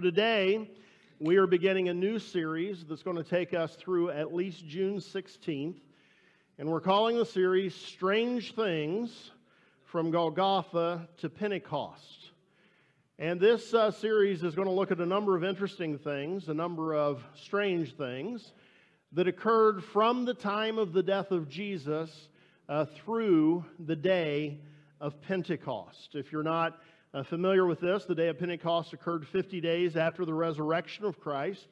So today, we are beginning a new series that's going to take us through at least June 16th. And we're calling the series Strange Things from Golgotha to Pentecost. And this uh, series is going to look at a number of interesting things, a number of strange things that occurred from the time of the death of Jesus uh, through the day of Pentecost. If you're not uh, familiar with this, the day of Pentecost occurred 50 days after the resurrection of Christ.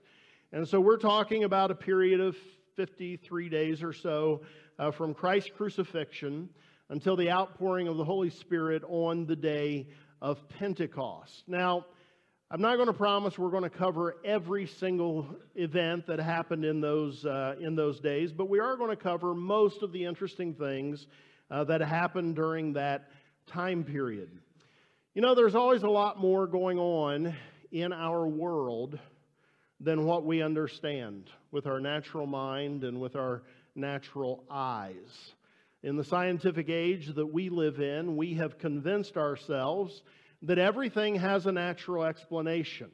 And so we're talking about a period of 53 days or so uh, from Christ's crucifixion until the outpouring of the Holy Spirit on the day of Pentecost. Now, I'm not going to promise we're going to cover every single event that happened in those, uh, in those days, but we are going to cover most of the interesting things uh, that happened during that time period. You know, there's always a lot more going on in our world than what we understand with our natural mind and with our natural eyes. In the scientific age that we live in, we have convinced ourselves that everything has a natural explanation.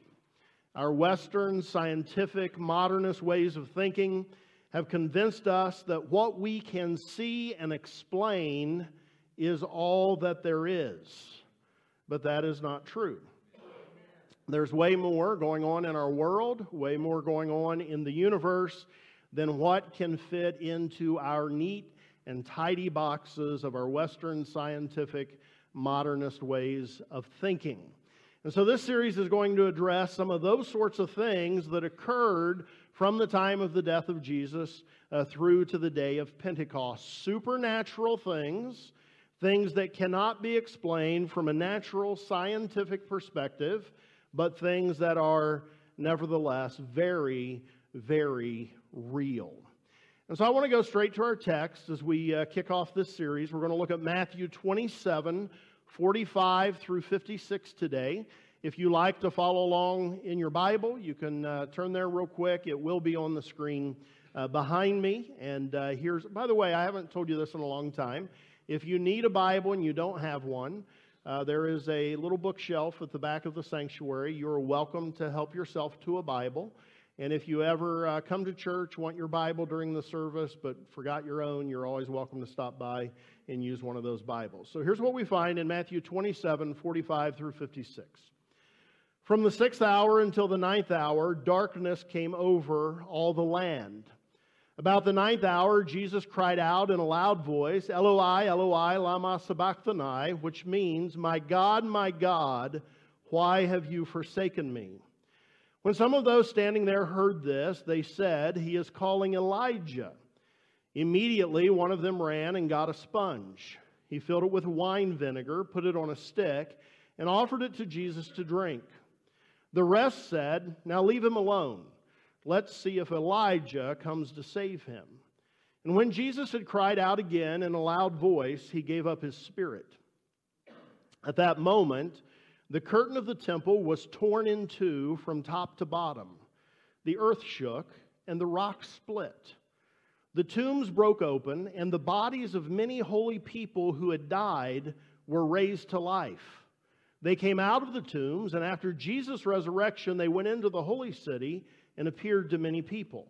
Our Western, scientific, modernist ways of thinking have convinced us that what we can see and explain is all that there is. But that is not true. There's way more going on in our world, way more going on in the universe than what can fit into our neat and tidy boxes of our Western scientific modernist ways of thinking. And so this series is going to address some of those sorts of things that occurred from the time of the death of Jesus uh, through to the day of Pentecost. Supernatural things things that cannot be explained from a natural scientific perspective, but things that are nevertheless very, very real. And so I want to go straight to our text as we uh, kick off this series. We're going to look at Matthew 27, 45 through 56 today. If you like to follow along in your Bible, you can uh, turn there real quick. It will be on the screen uh, behind me. And uh, here's, by the way, I haven't told you this in a long time. If you need a Bible and you don't have one, uh, there is a little bookshelf at the back of the sanctuary. You're welcome to help yourself to a Bible. And if you ever uh, come to church, want your Bible during the service, but forgot your own, you're always welcome to stop by and use one of those Bibles. So here's what we find in Matthew 27 45 through 56. From the sixth hour until the ninth hour, darkness came over all the land. About the ninth hour, Jesus cried out in a loud voice, Eloi, Eloi, lama sabachthani, which means, My God, my God, why have you forsaken me? When some of those standing there heard this, they said, He is calling Elijah. Immediately, one of them ran and got a sponge. He filled it with wine vinegar, put it on a stick, and offered it to Jesus to drink. The rest said, Now leave him alone. Let's see if Elijah comes to save him. And when Jesus had cried out again in a loud voice, he gave up his spirit. At that moment, the curtain of the temple was torn in two from top to bottom. The earth shook, and the rocks split. The tombs broke open, and the bodies of many holy people who had died were raised to life. They came out of the tombs, and after Jesus' resurrection, they went into the holy city and appeared to many people.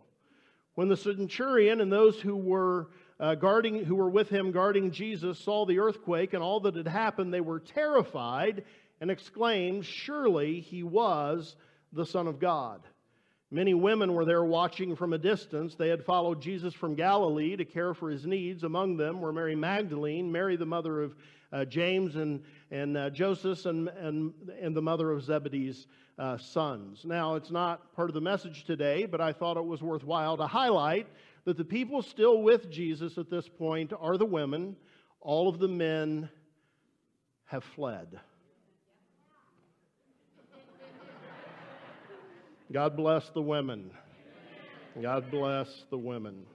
When the centurion and those who were uh, guarding, who were with him guarding Jesus, saw the earthquake and all that had happened, they were terrified and exclaimed, "Surely he was the Son of God." Many women were there watching from a distance. They had followed Jesus from Galilee to care for his needs. Among them were Mary Magdalene, Mary, the mother of uh, James and, and uh, Joseph, and, and, and the mother of Zebedee's uh, sons. Now, it's not part of the message today, but I thought it was worthwhile to highlight that the people still with Jesus at this point are the women. All of the men have fled. God bless the women. God bless the women.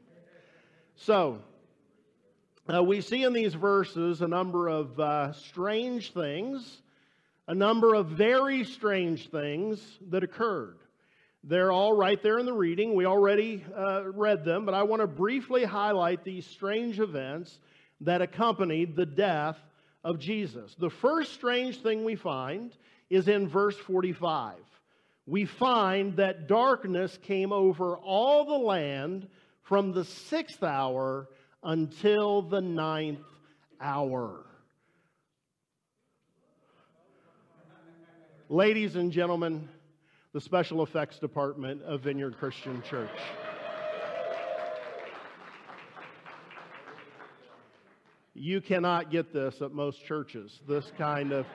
So, uh, we see in these verses a number of uh, strange things a number of very strange things that occurred. They're all right there in the reading. We already uh, read them, but I want to briefly highlight these strange events that accompanied the death of Jesus. The first strange thing we find is in verse 45. We find that darkness came over all the land from the sixth hour until the ninth hour. Ladies and gentlemen, the special effects department of Vineyard Christian Church. You cannot get this at most churches, this kind of,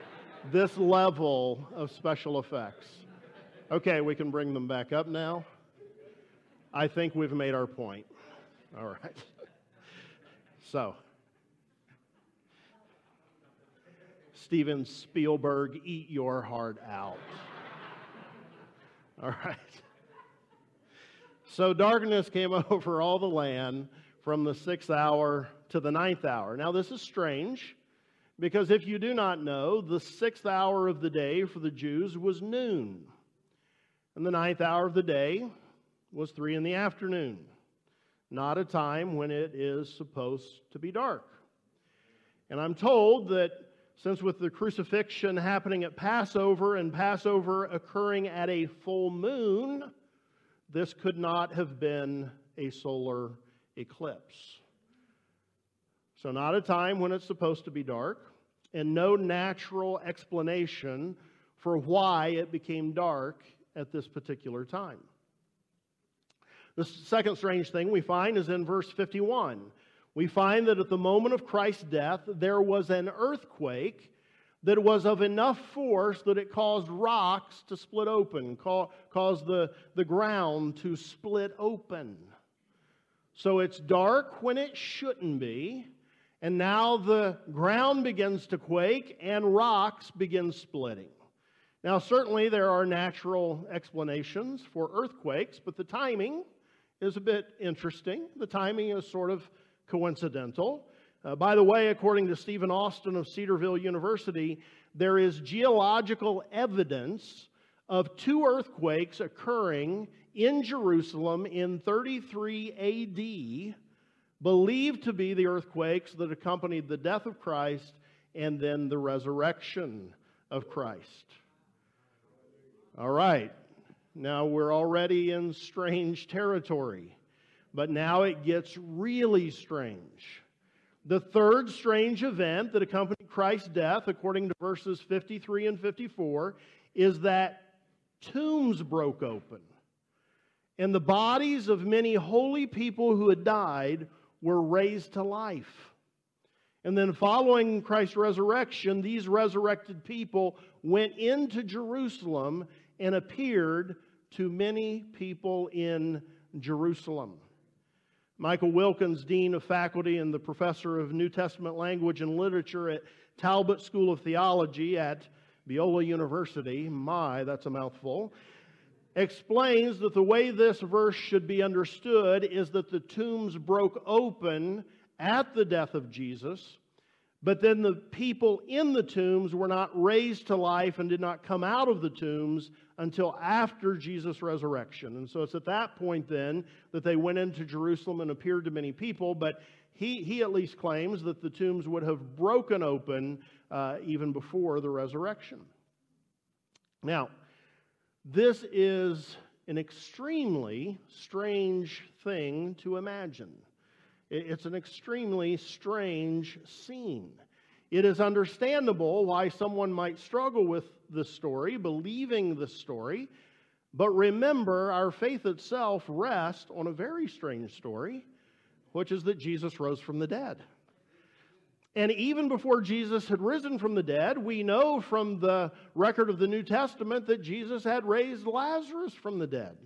this level of special effects. Okay, we can bring them back up now. I think we've made our point. All right. So, Steven Spielberg, eat your heart out. All right. So darkness came over all the land from the sixth hour to the ninth hour. Now, this is strange because if you do not know, the sixth hour of the day for the Jews was noon, and the ninth hour of the day was three in the afternoon, not a time when it is supposed to be dark. And I'm told that since with the crucifixion happening at Passover and Passover occurring at a full moon, this could not have been a solar eclipse. So, not a time when it's supposed to be dark, and no natural explanation for why it became dark at this particular time. The second strange thing we find is in verse 51 we find that at the moment of Christ's death, there was an earthquake that was of enough force that it caused rocks to split open, caused the, the ground to split open. So it's dark when it shouldn't be, and now the ground begins to quake and rocks begin splitting. Now, certainly there are natural explanations for earthquakes, but the timing is a bit interesting. The timing is sort of coincidental. Uh, by the way, according to Stephen Austin of Cedarville University, there is geological evidence of two earthquakes occurring in Jerusalem in 33 AD, believed to be the earthquakes that accompanied the death of Christ and then the resurrection of Christ. All right, now we're already in strange territory. But now it gets really strange. The third strange event that accompanied Christ's death, according to verses 53 and 54, is that tombs broke open. And the bodies of many holy people who had died were raised to life. And then, following Christ's resurrection, these resurrected people went into Jerusalem and appeared to many people in Jerusalem. Michael Wilkins, Dean of Faculty and the Professor of New Testament Language and Literature at Talbot School of Theology at Biola University, my, that's a mouthful, explains that the way this verse should be understood is that the tombs broke open at the death of Jesus, but then the people in the tombs were not raised to life and did not come out of the tombs until after Jesus' resurrection. And so it's at that point then that they went into Jerusalem and appeared to many people, but he, he at least claims that the tombs would have broken open uh, even before the resurrection. Now, this is an extremely strange thing to imagine. It's an extremely strange scene. It is understandable why someone might struggle with the story, believing the story. But remember, our faith itself rests on a very strange story, which is that Jesus rose from the dead. And even before Jesus had risen from the dead, we know from the record of the New Testament that Jesus had raised Lazarus from the dead,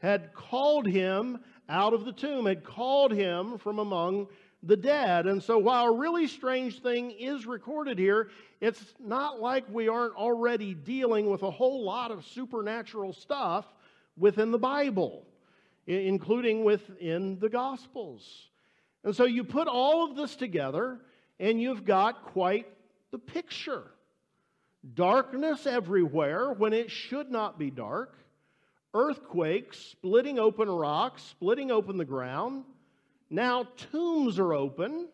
had called him out of the tomb, had called him from among the dead. And so, while a really strange thing is recorded here, it's not like we aren't already dealing with a whole lot of supernatural stuff within the Bible, including within the Gospels. And so, you put all of this together, and you've got quite the picture. Darkness everywhere when it should not be dark, earthquakes splitting open rocks, splitting open the ground now tombs are open.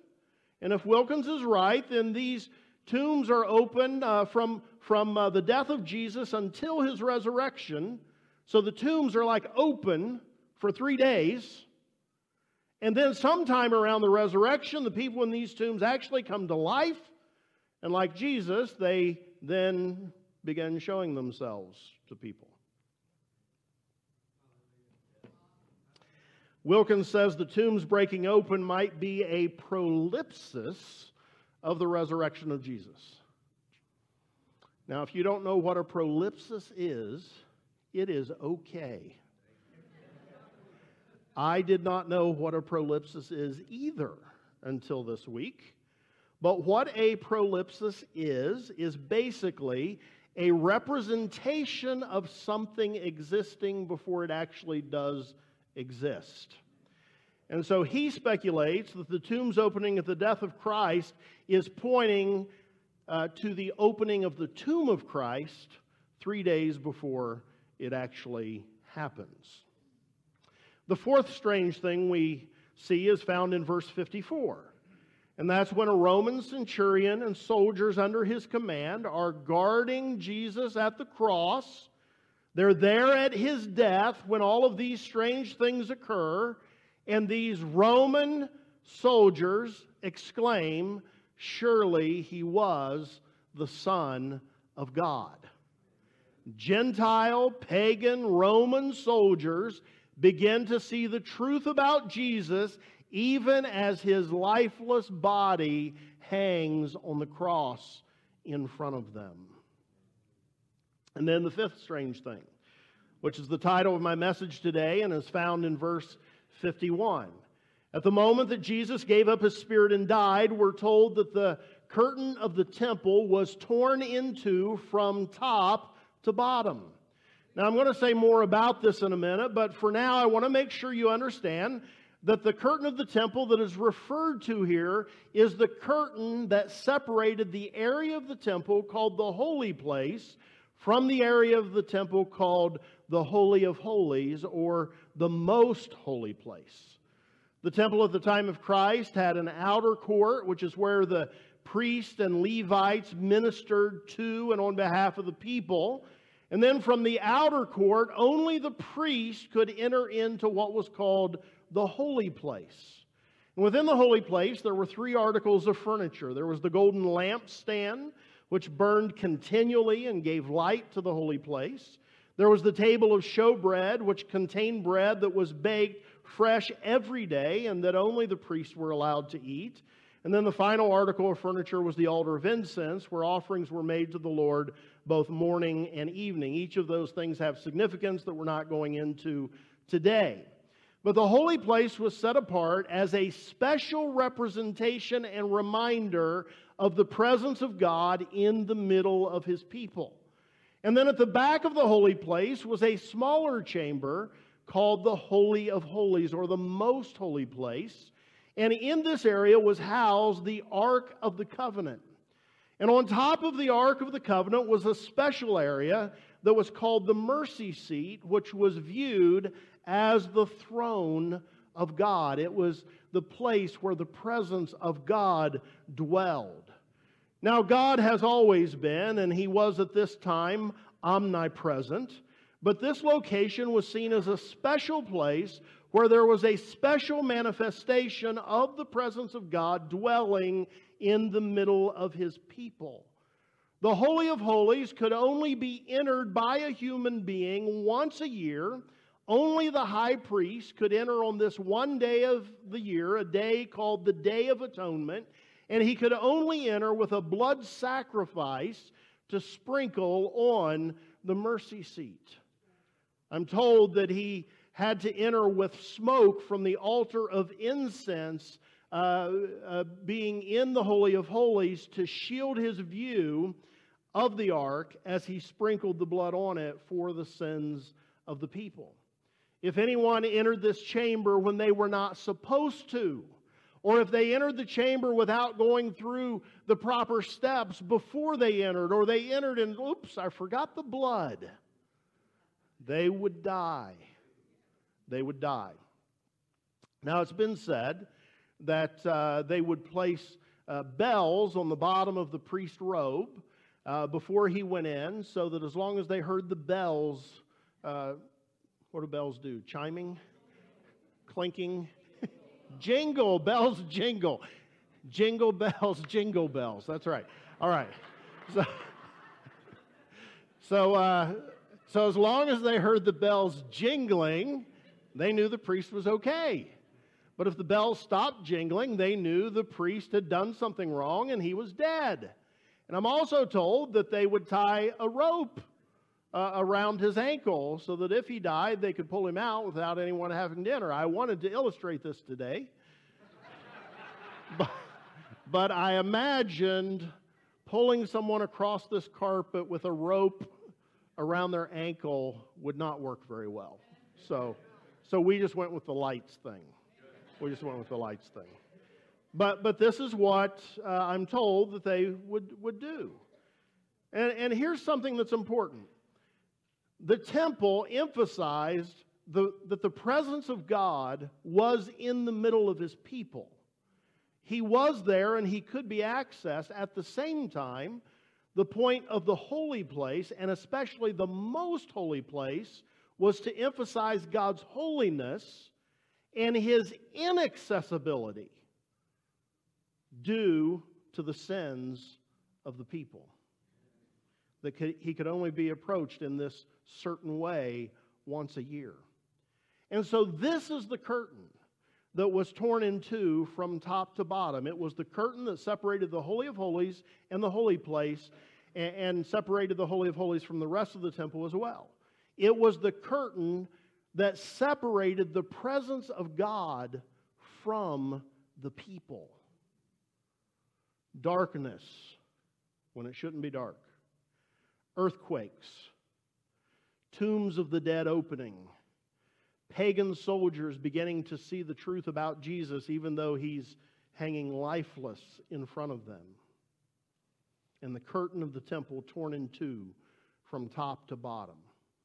And if Wilkins is right, then these tombs are open uh, from, from uh, the death of Jesus until his resurrection. So the tombs are like open for three days. And then, sometime around the resurrection, the people in these tombs actually come to life. And like Jesus, they then begin showing themselves to people. Wilkins says the tombs breaking open might be a prolepsis of the resurrection of Jesus. Now, if you don't know what a prolepsis is, it is okay. I did not know what a prolepsis is either until this week. But what a prolepsis is, is basically a representation of something existing before it actually does exist. And so he speculates that the tomb's opening at the death of Christ is pointing uh, to the opening of the tomb of Christ three days before it actually happens. The fourth strange thing we see is found in verse 54. And that's when a Roman centurion and soldiers under his command are guarding Jesus at the cross. They're there at his death when all of these strange things occur. And these Roman soldiers exclaim, Surely he was the Son of God. Gentile, pagan, Roman soldiers begin to see the truth about Jesus even as his lifeless body hangs on the cross in front of them. And then the fifth strange thing, which is the title of my message today and is found in verse 51. At the moment that Jesus gave up his spirit and died, we're told that the curtain of the temple was torn into from top to bottom. Now, I'm going to say more about this in a minute, but for now, I want to make sure you understand that the curtain of the temple that is referred to here is the curtain that separated the area of the temple called the holy place from the area of the temple called the Holy of Holies or the most holy place. The temple at the time of Christ had an outer court, which is where the priests and Levites ministered to and on behalf of the people. And then from the outer court, only the priest could enter into what was called the holy place. And within the holy place, there were three articles of furniture there was the golden lampstand, which burned continually and gave light to the holy place. There was the table of showbread, which contained bread that was baked fresh every day and that only the priests were allowed to eat. And then the final article of furniture was the altar of incense, where offerings were made to the Lord both morning and evening. Each of those things have significance that we're not going into today. But the holy place was set apart as a special representation and reminder of the presence of God in the middle of his people. And then at the back of the holy place was a smaller chamber called the Holy of Holies or the Most Holy Place. And in this area was housed the Ark of the Covenant. And on top of the Ark of the Covenant was a special area that was called the mercy seat, which was viewed as the throne of God. It was the place where the presence of God dwelled. Now, God has always been, and He was at this time, omnipresent. But this location was seen as a special place where there was a special manifestation of the presence of God dwelling in the middle of his people. The Holy of Holies could only be entered by a human being once a year. Only the high priest could enter on this one day of the year, a day called the Day of Atonement, and he could only enter with a blood sacrifice to sprinkle on the mercy seat. I'm told that he had to enter with smoke from the altar of incense, uh, uh, being in the Holy of Holies, to shield his view of the ark as he sprinkled the blood on it for the sins of the people. If anyone entered this chamber when they were not supposed to, or if they entered the chamber without going through the proper steps before they entered, or they entered and, oops, I forgot the blood, they would die. They would die. Now, it's been said that uh, they would place uh, bells on the bottom of the priest's robe uh, before he went in, so that as long as they heard the bells, uh, what do bells do? Chiming? Clinking? Jingle, bells jingle. Jingle bells, jingle bells. That's right. All right. So, so, uh, so as long as they heard the bells jingling, they knew the priest was okay. But if the bells stopped jingling, they knew the priest had done something wrong and he was dead. And I'm also told that they would tie a rope uh, around his ankle so that if he died, they could pull him out without anyone having dinner. I wanted to illustrate this today. but, but I imagined pulling someone across this carpet with a rope around their ankle would not work very well. So, so we just went with the lights thing. We just went with the lights thing. But, but this is what uh, I'm told that they would, would do. And, and here's something that's important the temple emphasized the, that the presence of God was in the middle of his people. He was there and he could be accessed. At the same time, the point of the holy place, and especially the most holy place, was to emphasize God's holiness and his inaccessibility due to the sins of the people. That he could only be approached in this certain way once a year. And so, this is the curtain that was torn in two from top to bottom. It was the curtain that separated the Holy of Holies and the holy place and, and separated the Holy of Holies from the rest of the temple as well. It was the curtain that separated the presence of God from the people darkness when it shouldn't be dark, earthquakes, tombs of the dead opening, pagan soldiers beginning to see the truth about Jesus even though he's hanging lifeless in front of them, and the curtain of the temple torn in two from top to bottom.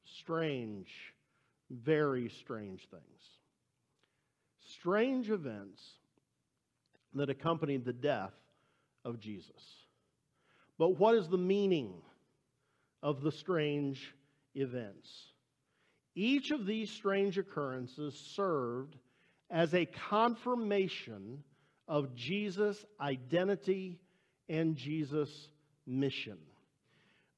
Strange, very strange things. Strange events that accompanied the death of Jesus. But what is the meaning of the strange events? Each of these strange occurrences served as a confirmation of Jesus' identity and Jesus' mission.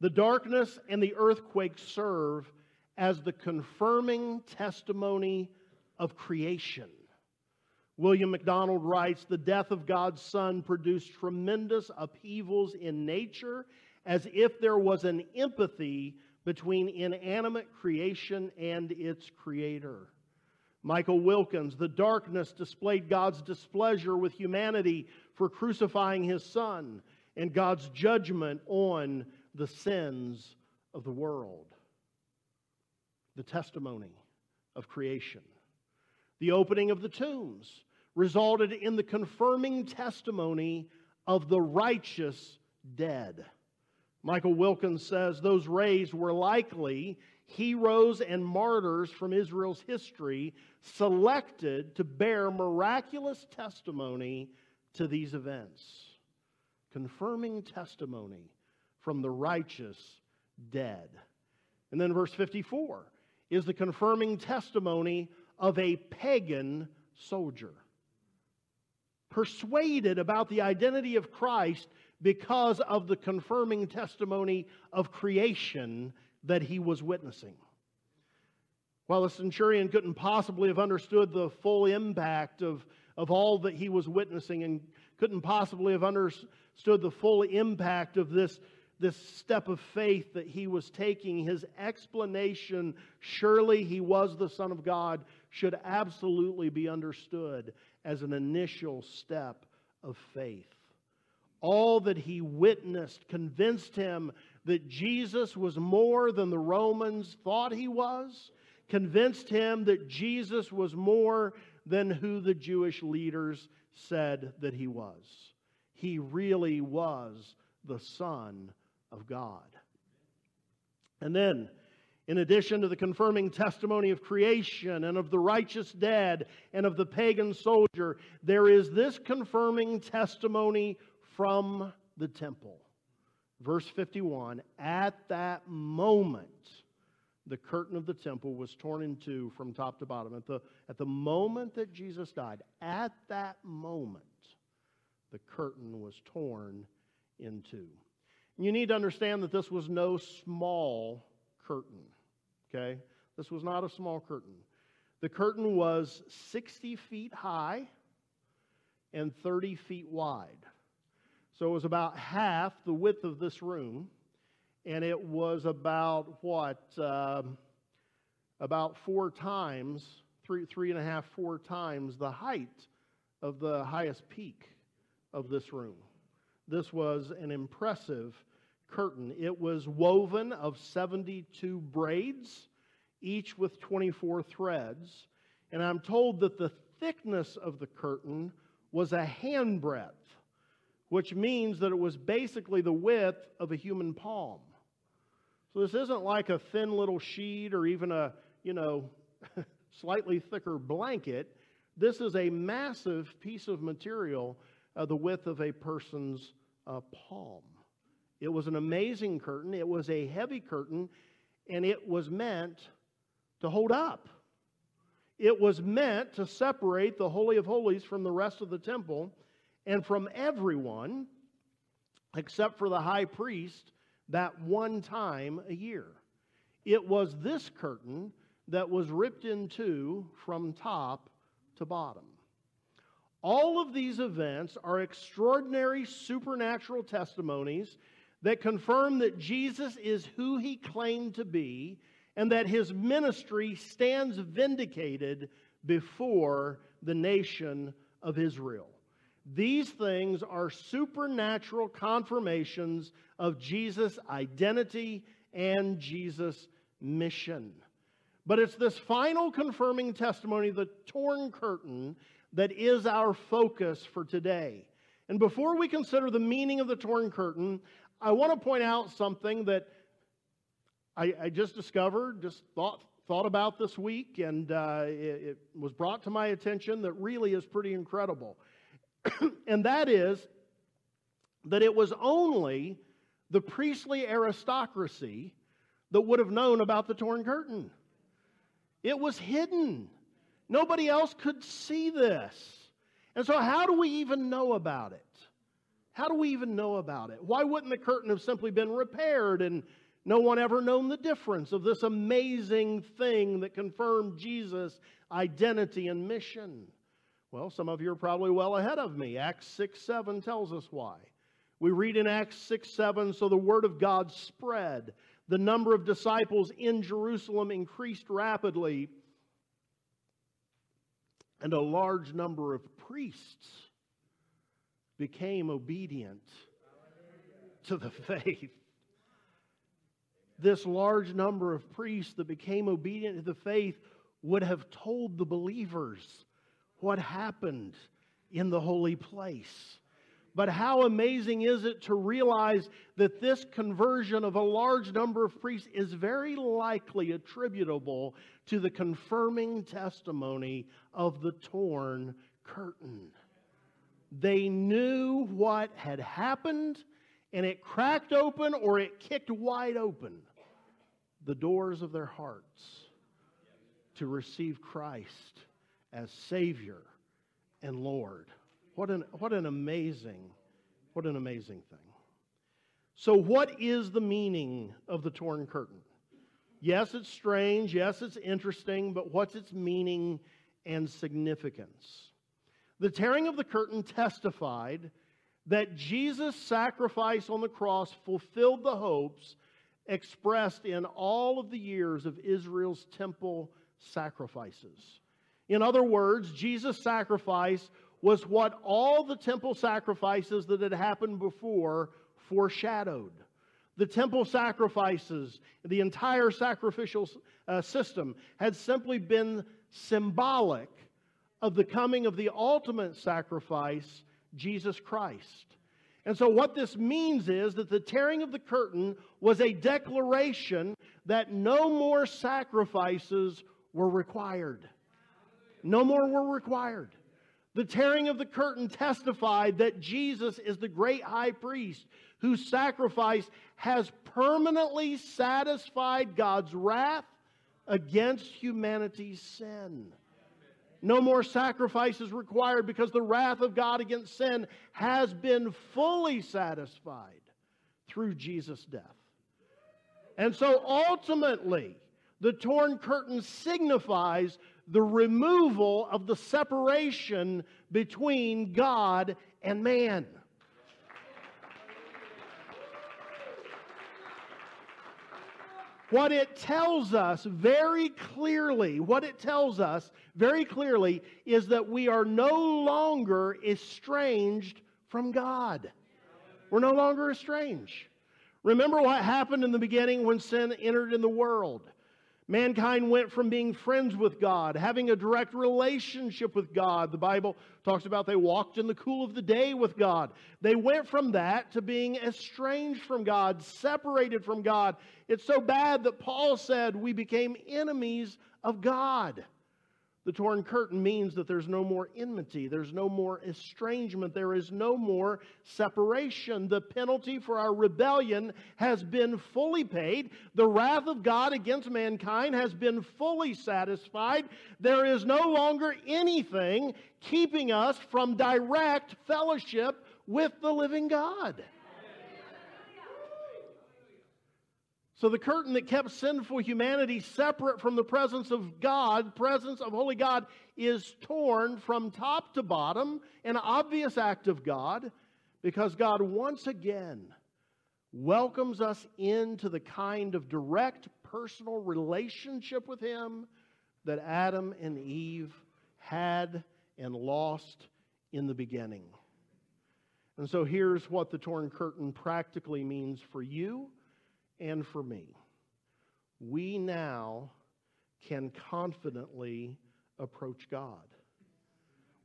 The darkness and the earthquake serve as the confirming testimony of creation. William MacDonald writes The death of God's Son produced tremendous upheavals in nature as if there was an empathy between inanimate creation and its creator. Michael Wilkins, the darkness displayed God's displeasure with humanity for crucifying his son and God's judgment on the sins of the world. The testimony of creation. The opening of the tombs resulted in the confirming testimony of the righteous dead. Michael Wilkins says those raised were likely heroes and martyrs from Israel's history selected to bear miraculous testimony to these events. Confirming testimony from the righteous dead. And then verse 54 is the confirming testimony of a pagan soldier persuaded about the identity of Christ because of the confirming testimony of creation that he was witnessing. While the centurion couldn't possibly have understood the full impact of, of all that he was witnessing and couldn't possibly have understood the full impact of this, this step of faith that he was taking, his explanation, surely he was the Son of God, should absolutely be understood as an initial step of faith. All that he witnessed convinced him that Jesus was more than the Romans thought he was, convinced him that Jesus was more than who the Jewish leaders said that he was. He really was the Son of God. And then in addition to the confirming testimony of creation and of the righteous dead and of the pagan soldier, there is this confirming testimony from the temple. Verse 51 At that moment, the curtain of the temple was torn in two from top to bottom. At the, at the moment that Jesus died, at that moment, the curtain was torn in two. You need to understand that this was no small curtain, okay? This was not a small curtain. The curtain was 60 feet high and 30 feet wide. So it was about half the width of this room, and it was about what? Um, about four times, three, three and a half, four times the height of the highest peak of this room. This was an impressive curtain. It was woven of 72 braids, each with 24 threads. And I'm told that the thickness of the curtain was a handbreadth, which means that it was basically the width of a human palm. So this isn't like a thin little sheet or even a, you know, slightly thicker blanket. This is a massive piece of material uh, the width of a person's uh, palm. It was an amazing curtain. It was a heavy curtain, and it was meant to hold up. It was meant to separate the Holy of Holies from the rest of the temple and from everyone except for the high priest that one time a year. It was this curtain that was ripped in two from top to bottom. All of these events are extraordinary supernatural testimonies that confirm that Jesus is who he claimed to be and that his ministry stands vindicated before the nation of Israel. These things are supernatural confirmations of Jesus' identity and Jesus' mission. But it's this final confirming testimony, the torn curtain, that is our focus for today. And before we consider the meaning of the torn curtain, I want to point out something that I, I just discovered, just thought, thought about this week, and uh, it, it was brought to my attention that really is pretty incredible. and that is that it was only the priestly aristocracy that would have known about the torn curtain. It was hidden. Nobody else could see this. And so, how do we even know about it? How do we even know about it? Why wouldn't the curtain have simply been repaired and no one ever known the difference of this amazing thing that confirmed Jesus' identity and mission? Well, some of you are probably well ahead of me. Acts 6 7 tells us why. We read in Acts 6 7 so the word of God spread. The number of disciples in Jerusalem increased rapidly, and a large number of priests became obedient to the faith. This large number of priests that became obedient to the faith would have told the believers what happened in the holy place. But how amazing is it to realize that this conversion of a large number of priests is very likely attributable to the confirming testimony of the torn curtain. They knew what had happened, and it cracked open or it kicked wide open the doors of their hearts to receive Christ as Savior and Lord. What an, what an amazing, what an amazing thing. So, what is the meaning of the torn curtain? Yes, it's strange. Yes, it's interesting, but what's its meaning and significance? The tearing of the curtain testified that Jesus' sacrifice on the cross fulfilled the hopes expressed in all of the years of Israel's temple sacrifices. In other words, Jesus' sacrifice was what all the temple sacrifices that had happened before foreshadowed. The temple sacrifices, the entire sacrificial uh, system, had simply been symbolic of the coming of the ultimate sacrifice, Jesus Christ. And so, what this means is that the tearing of the curtain was a declaration that no more sacrifices were required. No more were required. The tearing of the curtain testified that Jesus is the great high priest whose sacrifice has permanently satisfied God's wrath against humanity's sin. No more sacrifices required because the wrath of God against sin has been fully satisfied through Jesus' death. And so ultimately, the torn curtain signifies the removal of the separation between God and man. What it tells us very clearly, what it tells us very clearly is that we are no longer estranged from God. We're no longer estranged. Remember what happened in the beginning when sin entered in the world. Mankind went from being friends with God, having a direct relationship with God. The Bible talks about they walked in the cool of the day with God. They went from that to being estranged from God, separated from God. It's so bad that Paul said we became enemies of God. The torn curtain means that there's no more enmity, there's no more estrangement, there is no more separation. The penalty for our rebellion has been fully paid. The wrath of God against mankind has been fully satisfied. There is no longer anything keeping us from direct fellowship with the living God. So the curtain that kept sinful humanity separate from the presence of God, presence of holy God, is torn from top to bottom, an obvious act of God, because God once again welcomes us into the kind of direct personal relationship with Him that Adam and Eve had and lost in the beginning. And so here's what the torn curtain practically means for you and for me. We now can confidently approach God.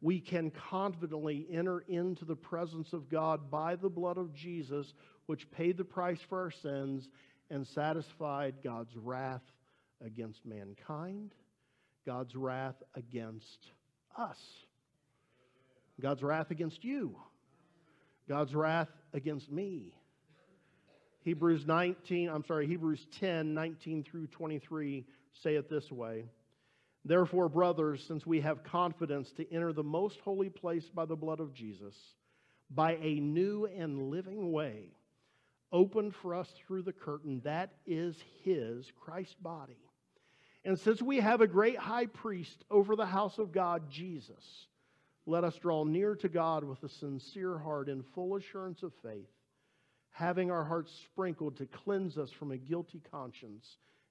We can confidently enter into the presence of God by the blood of Jesus, which paid the price for our sins and satisfied God's wrath against mankind, God's wrath against us, God's wrath against you, God's wrath against me. Hebrews 19, I'm sorry, Hebrews 10, 19 through 23 say it this way. Therefore, brothers, since we have confidence to enter the most holy place by the blood of Jesus, by a new and living way, opened for us through the curtain, that is his, Christ's body. And since we have a great high priest over the house of God, Jesus, let us draw near to God with a sincere heart in full assurance of faith having our hearts sprinkled to cleanse us from a guilty conscience,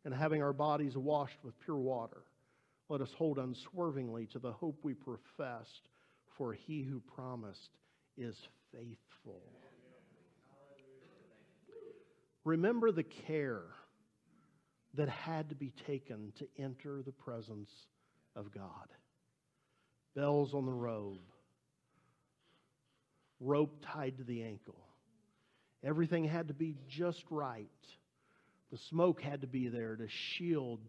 and having our bodies washed with pure water. Let us hold unswervingly to the hope we professed, for he who promised is faithful. Remember the care that had to be taken to enter the presence of God. Bells on the robe, rope tied to the ankle Everything had to be just right. The smoke had to be there to shield,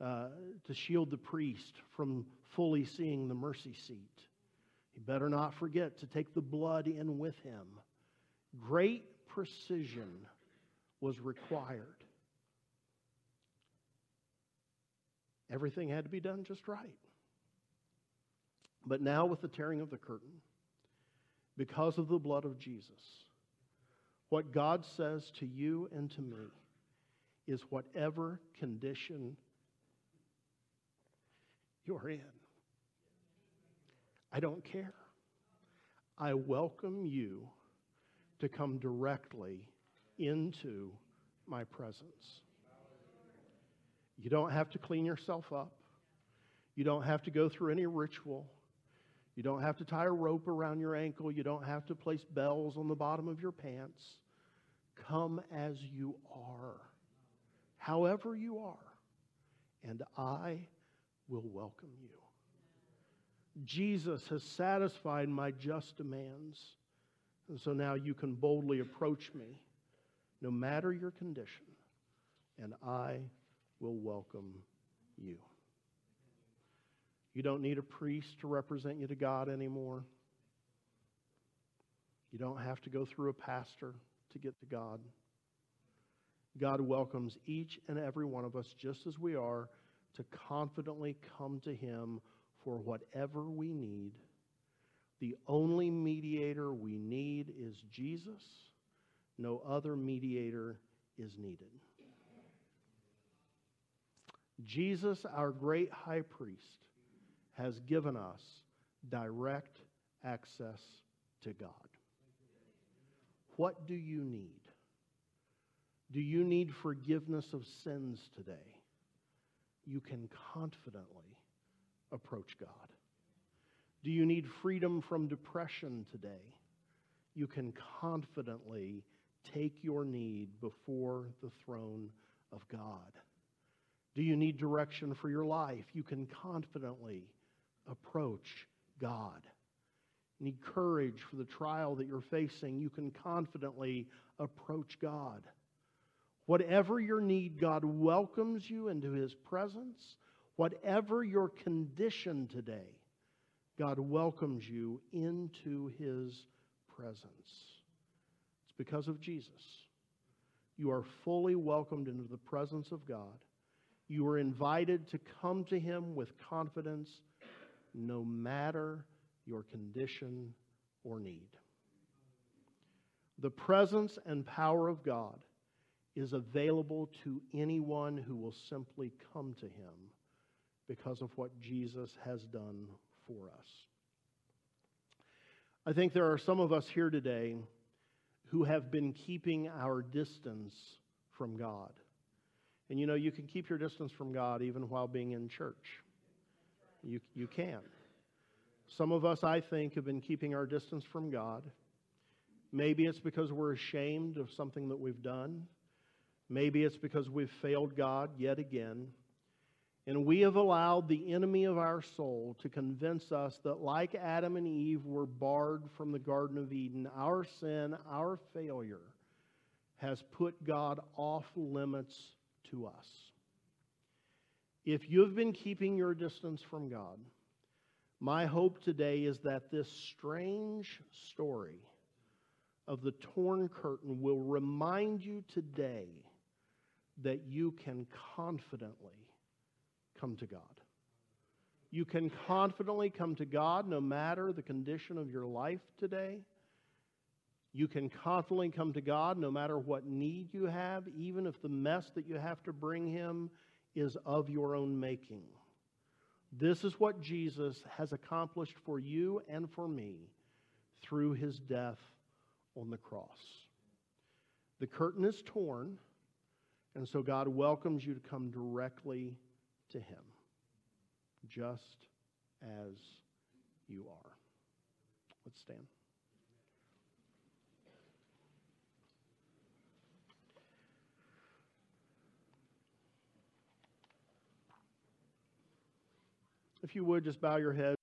uh, to shield the priest from fully seeing the mercy seat. He better not forget to take the blood in with him. Great precision was required. Everything had to be done just right. But now, with the tearing of the curtain, because of the blood of Jesus, what God says to you and to me is whatever condition you're in. I don't care. I welcome you to come directly into my presence. You don't have to clean yourself up. You don't have to go through any ritual. You don't have to tie a rope around your ankle. You don't have to place bells on the bottom of your pants. Come as you are, however you are, and I will welcome you. Jesus has satisfied my just demands, and so now you can boldly approach me, no matter your condition, and I will welcome you. You don't need a priest to represent you to God anymore. You don't have to go through a pastor to get to God. God welcomes each and every one of us just as we are to confidently come to Him for whatever we need. The only mediator we need is Jesus. No other mediator is needed. Jesus, our great high priest, has given us direct access to God. What do you need? Do you need forgiveness of sins today? You can confidently approach God. Do you need freedom from depression today? You can confidently take your need before the throne of God. Do you need direction for your life? You can confidently approach God. You need courage for the trial that you're facing? You can confidently approach God. Whatever your need, God welcomes you into his presence. Whatever your condition today, God welcomes you into his presence. It's because of Jesus. You are fully welcomed into the presence of God. You are invited to come to him with confidence no matter your condition or need. The presence and power of God is available to anyone who will simply come to him because of what Jesus has done for us. I think there are some of us here today who have been keeping our distance from God. And you know, you can keep your distance from God even while being in church. You, you can. Some of us, I think, have been keeping our distance from God. Maybe it's because we're ashamed of something that we've done. Maybe it's because we've failed God yet again. And we have allowed the enemy of our soul to convince us that, like Adam and Eve were barred from the Garden of Eden, our sin, our failure, has put God off limits to us. If you've been keeping your distance from God, my hope today is that this strange story of the torn curtain will remind you today that you can confidently come to God. You can confidently come to God no matter the condition of your life today. You can confidently come to God no matter what need you have, even if the mess that you have to bring Him is of your own making. This is what Jesus has accomplished for you and for me through His death on the cross. The curtain is torn, and so God welcomes you to come directly to Him, just as you are. Let's stand. If you would, just bow your head.